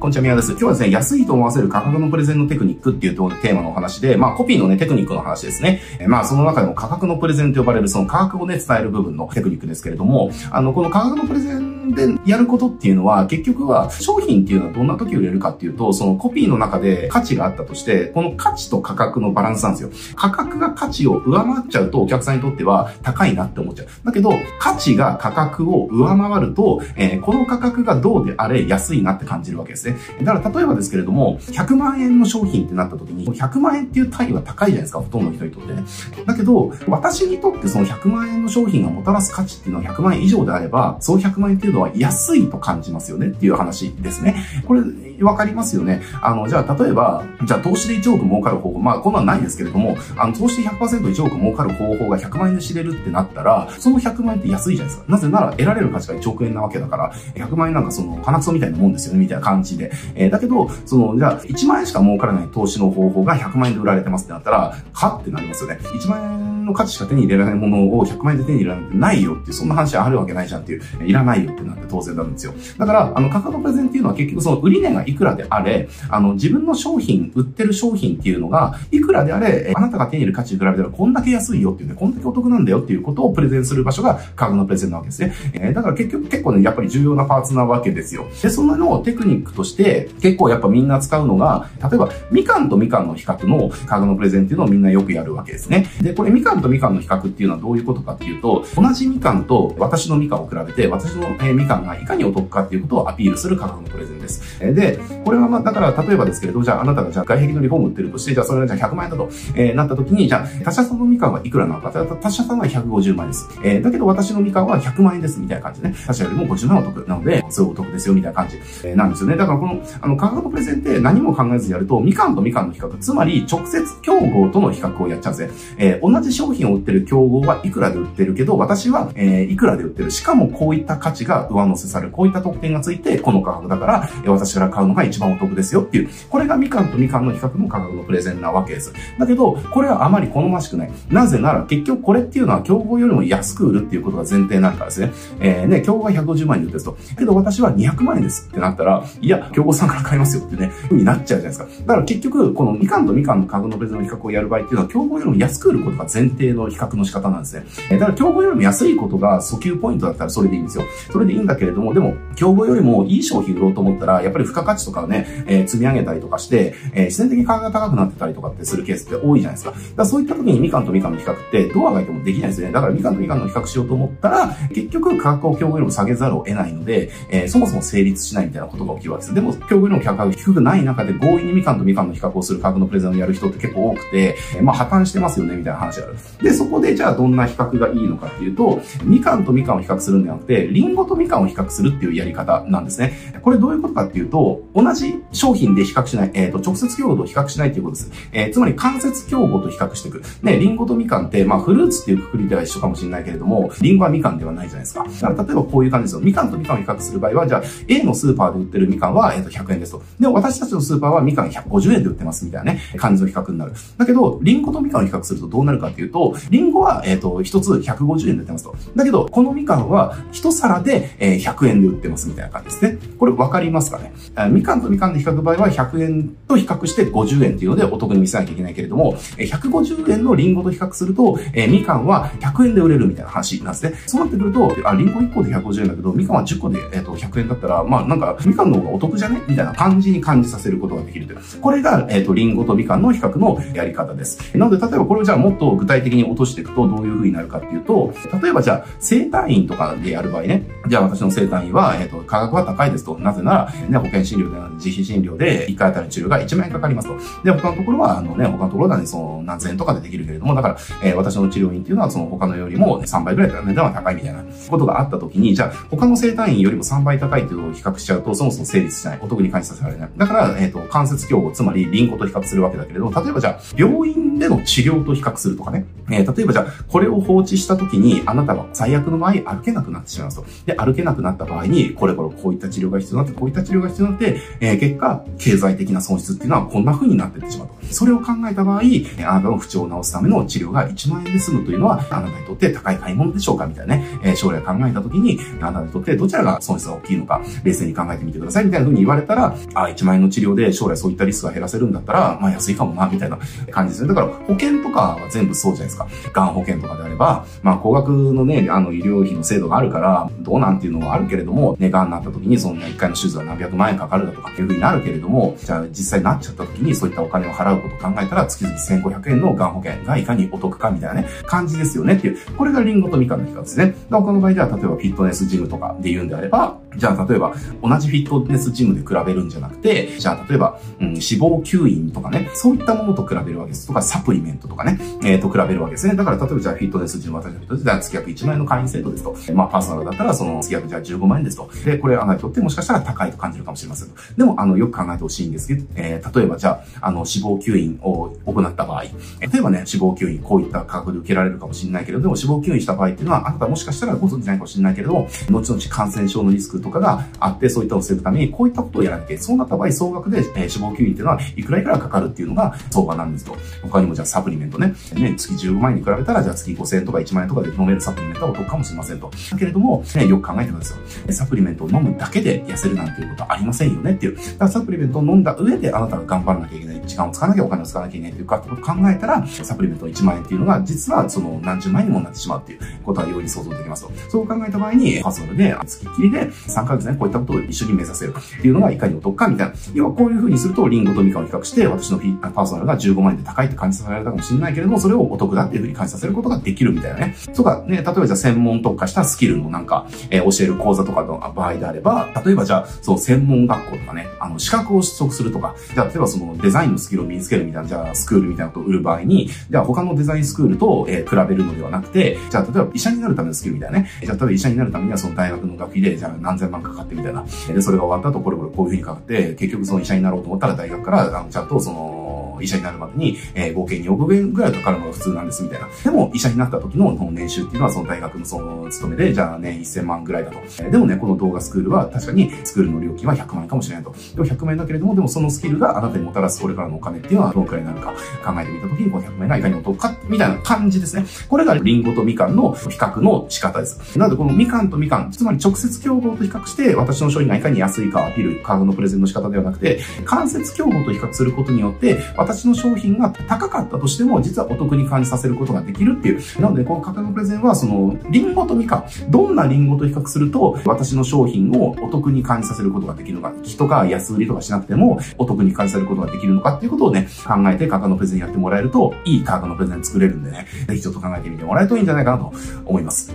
こんにちは、宮です。今日はですね、安いと思わせる価格のプレゼンのテクニックっていうテーマのお話で、まあ、コピーのね、テクニックの話ですね。えまあ、その中でも価格のプレゼンと呼ばれる、その価格をね、伝える部分のテクニックですけれども、あの、この価格のプレゼンでやることっていうのは、結局は、商品っていうのはどんな時売れるかっていうと、そのコピーの中で価値があったとして、この価値と価格のバランスなんですよ。価格が価値を上回っちゃうと、お客さんにとっては高いなって思っちゃう。だけど、価値が価格を上回ると、えー、この価格がどうであれ安いなって感じるわけですね。だから例えばですけれども、100万円の商品ってなった時に、100万円っていう単位は高いじゃないですか、ほとんどの人にとってね。だけど、私にとってその100万円の商品がもたらす価値っていうのは100万円以上であれば、その100万円っていうのは安いと感じますよねっていう話ですね。これ、わかりますよね。あの、じゃあ、例えば、じゃあ、投資で1億儲かる方法、まあ、こんなんないですけれども、あの、投資で 100%1 億儲かる方法が100万円で知れるってなったら、その100万円って安いじゃないですか。なぜなら、得られる価値が1億円なわけだから、100万円なんかその、鼻くそみたいなもんですよね、みたいな感じで。えー、だけど、その、じゃあ、1万円しか儲からない投資の方法が100万円で売られてますってなったら、かってなりますよね。1万円の価値しか手に入れられないものを100万円で手に入れられてないよっていう、そんな話あるわけないじゃんっていう、いらないよってなって当然なんですよ。だから、あの、価格のプレゼンっていうのは結局その売り値がいくらであれ、あの、自分の商品、売ってる商品っていうのが、いくらであれ、あなたが手に入れる価値に比べたらこんだけ安いよっていうね、こんだけお得なんだよっていうことをプレゼンする場所が価格のプレゼンなわけですね。えー、だから結局結構ね、やっぱり重要なパーツなわけですよ。で、そんなのをテクニックとして、結構やっぱみんな使うのが、例えば、みかんとみかんの比較の価格のプレゼンっていうのをみんなよくやるわけですね。で、これみかんとみかんの比較っていうのはどういうことかっていうと、同じみかんと私のみかんを比べて、私の、えみかんがいかにお得かっていうことをアピールする価格のプレゼンです。えで、これはまあ、だから例えばですけれど、じゃああなたがじゃあ外壁のリフォーム売ってるとして、じゃあそれがじゃあ100万円だと、えー、なった時に、じゃあ他社さんのみかんはいくらなのか、他社さんは150万円です。えー、だけど私のみかんは100万円です、みたいな感じね。他社よりも50万お得なので、すごいお得ですよ、みたいな感じ、えー、なんですよね。だからこの、あの、価格のプレゼンって何も考えずやると、みかんとみかんの比較、つまり直接競合との比較をやっちゃうんですね。えー、同じ商品を売ってる競合はいくらで売ってるけど、私は、えー、いくらで売ってる。しかもこういった価値が上乗せされる。こういった特典がついて、この価格だから、えー、私から買うのが一番お得ですよっていう。これがみかんとみかんの比較の価格のプレゼンなわけです。だけど、これはあまり好ましくない。なぜなら、結局これっていうのは競合よりも安く売るっていうことが前提になるからですね。えー、ね、競合が150万円で売ってると。けど私は200万円ですってなったら、いや、競合さんから買いますよってね、ふうになっちゃうじゃないですか。だから結局、このみかんとみかんの価格のプレゼンの比較をやる場合っていうのは、競合よりも安く売ることが前提の比較の仕方なんですね。えー、だから競合よりも安いことが訴求ポイントだったらそれでいいんですよ。それでいいんだけれども、でも、競合よりもいい商品売ろうと思ったら、やっぱり付加価値とかをね、えー、積み上げたりとかして、えー、自然的に価格が高くなってたりとかってするケースって多いじゃないですか。だからそういった時にみかんとみかんの比較ってどうあがいてもできないですよね。だからみかんとみかんの比較しようと思ったら、結局価格を競合よりも下げざるを得ないので、えー、そもそも成立しないみたいなことが起きるわけです。でも、競合よりも価格が低くない中で強引にみかんとみかんの比較をする価格のプレゼンをやる人って結構多くて、えー、まあ破綻してますよね、みたいな話がある。で、そこでじゃあどんな比較がいいのかっていうと、みかんとみかんを比較するんじゃなくて、リンゴとみかんを比較するっていうやり方なんですね。これどういうことかっていうと、同じ商品で比較しない、えっ、ー、と、直接競合と比較しないっていうことです。えー、つまり間接競合と比較していく。ね、リンゴとみかんって、まあフルーツっていうくくりでは一緒かもしれないけれども、リンゴはみかんではないじゃないですか。だから例えばこういう感じですよ。みかんとみかんを比較する場合は、じゃあ A のスーパーで売ってるみかんは、えっ、と100円ですと。で、私たちのスーパーはみかん150円で売ってますみたいなね、感じの比較になる。だけど、リンゴとみかんを比較するとどうなるかっていうと、リンゴは、えっ、と、一つ150円で売ってますと。だけど、このみかんは一皿で、え、100円で売ってますみたいな感じですね。これわかりますかね？みかんとみかんの比較場合は100円と比較して50円っていうのでお得に見せなきゃいけないけれども、150円のリンゴと比較すると、えー、みかんは100円で売れるみたいな話なんですね。そうなってくると、あ、リンゴ1個で150円だけど、みかんは10個で、えー、と100円だったら、まあなんか、みかんの方がお得じゃね？みたいな感じに感じさせることができるという。これが、えっ、ー、と、リンゴとみかんの比較のやり方です。なので、例えばこれをじゃあもっと具体的に落としていくとどういう風になるかっていうと、例えばじゃあ、生体院とかでやる場合ね、じゃあ私の生体院は、えっ、ー、と、価格は高いですと。なぜなら、ね、保険診療で自費診療で1回あたり治療が1万円かかりますと。で、他のところは、あのね、他のところはね、その何千円とかでできるけれども、だから、えー、私の治療院っていうのはその他のよりも3倍ぐらい値段は高いみたいなことがあった時に、じゃあ他の生体院よりも3倍高いっていうのを比較しちゃうと、そもそも成立しない。特に感じさせられない。だから、えっ、ー、と、関節競合、つまりリンゴと比較するわけだけれど、例えばじゃあ、病院での治療と比較するとかね。えー、例えばじゃあ、これを放置した時に、あなたは最悪の場合歩けなくなってしまうと。で、歩けなくなった場合に、これこれこういった治療が必要になって、こういった治療が必要になって、えー、結果、経済的な損失っていうのはこんな風になってってしまうと。それを考えた場合、あなたの不調を治すための治療が1万円で済むというのは、あなたにとって高い買い物でしょうかみたいなね、将来考えた時に、あなたにとってどちらが損失が大きいのか、冷静に考えてみてくださいみたいな風に言われたら、あ、1万円の治療で将来そういったリスクが減らせるんだったら、まあ安いかもな、みたいな感じですね。だから保険とかは全部そうじゃないですか。がん保険とかであれば、まあ高額のね、あの医療費の制度があるから、どうなんていうのはあるけれども、ね、がんになった時にそんな1回の手術は何百万円かかるだとかっていう風になるけれども、じゃあ実際になっちゃった時にそういったお金を払うことを考えたら、月々1500円のがん保険がいかにお得かみたいなね、感じですよねっていう。これがリンゴとミカンの比較ですね。他の場合では、例えばフィットネスジムとかで言うんであれば、じゃあ例えば同じフィットネスジムで比べるんじゃなくて、じゃあ例えば、うん、脂肪吸引とかね、そういったものと比べるわけです。とか、サプリメントとかね、えー、と比べるわけですね。だから例えばじゃあフィットネスジム、私のフィットネスでは月額1万円の会員制度ですと。まあパーソナルだったらその月額じゃあ15万円ですと。で、これあなたにとってもしかしたら高いと感じるかもしれませんと。でも、あの、よく考えてほしいんですけど、えー、例えばじゃあ、あの、脂肪吸引を行った場合、例えばね、脂肪吸引、こういった価格で受けられるかもしれないけれども、脂肪吸引した場合っていうのは、あなたもしかしたらご存知ないかもしれないけれども、後々感染症のリスクとかがあって、そういったを防ぐために、こういったことをやらなきゃ。そうなった場合、総額で、えー、脂肪吸引っていうのは、いくらいくらかかるっていうのが相場なんですと。他にもじゃあサプリメントね、ね、月15万円に比べたら、じゃあ月5000円とか1万円とかで飲めるサプリメントはお得かもしれませんと。だけれども、ね、よく考えてください。サプリメントを飲むだけで痩せるなんていうことはありませんよねっていう。だからサプリメントを飲んだ上で、あなたが頑張らなきゃいけない。時間を使わなきゃお金を使わなきゃいけないっていうかと考えたら、サプリメント1万円っていうのが、実はその何十万円にもなってしまうっていうことは容易に想像できますと。そう考えた場合に、パーソナルで、月きりで3ヶ月ね、こういったことを一緒に目指せるっていうのがいかにお得かみたいな。要はこういう風にすると、リンゴとミカを比較して、私のパーソナルが15万円で高いって感じさせられたかもしれないけれども、それをお得だっていう風に感じさせることができるみたいなね。とかね、例えばじゃあ専門特化したスキルのなんか、えー、教える講座とかの場合であれば、例えばじゃあ、そう、専門学校とかね、あの、資格を取得するとか、じゃあ、例えばそのデザインのスキルを身につけるみたいな、じゃあ、スクールみたいなことを売る場合に、じゃあ他のデザインスクールと、えー、比べるのではなくて、じゃあ、例えば医者になるためのスキルみたいなね、じゃあ、例えば医者になるためにはその大学の学費で、じゃあ何千万かかってみたいな。で、それが終わった後、これこれこういうふうにかかって、結局その医者になろうと思ったら大学から、あの、ちゃんとその、医者になるまでに、えー、合計2億円ぐらいかかるのが普通なんですみたいな。でも、医者になった時の年収っていうのは、その大学のその勤めで、じゃあ年1000万ぐらいだと。えー、でもね、この動画スクールは確かにスクールの料金は100万円かもしれないと。でも100万円だけれども、でもそのスキルがあなたにもたらすこれからのお金っていうのはどのくらいになるか考えてみた時に、この100万円がいかにお得か、みたいな感じですね。これがリンゴとみかんの比較の仕方です。なので、このみかんとみかん、つまり直接競合と比較して、私の商品がいかに安いかアピール、価格のプレゼンの仕方ではなくて、間接競合と比較することによって、私の商品が高かったとしても、実はお得に感じさせることができるっていう。なので、この価格のプレゼンは、その、リンゴとみかん、どんなリンゴと比較すると、私の商品をお得に感じさせることができるのか、人が安売りとかしなくても、お得に感じさせることができるのかっていうことをね、考えて価格のプレゼンやってもらえると、いい価格のプレゼン作れるんでね、ぜひちょっと考えてみてもらえるといいんじゃないかなと思います。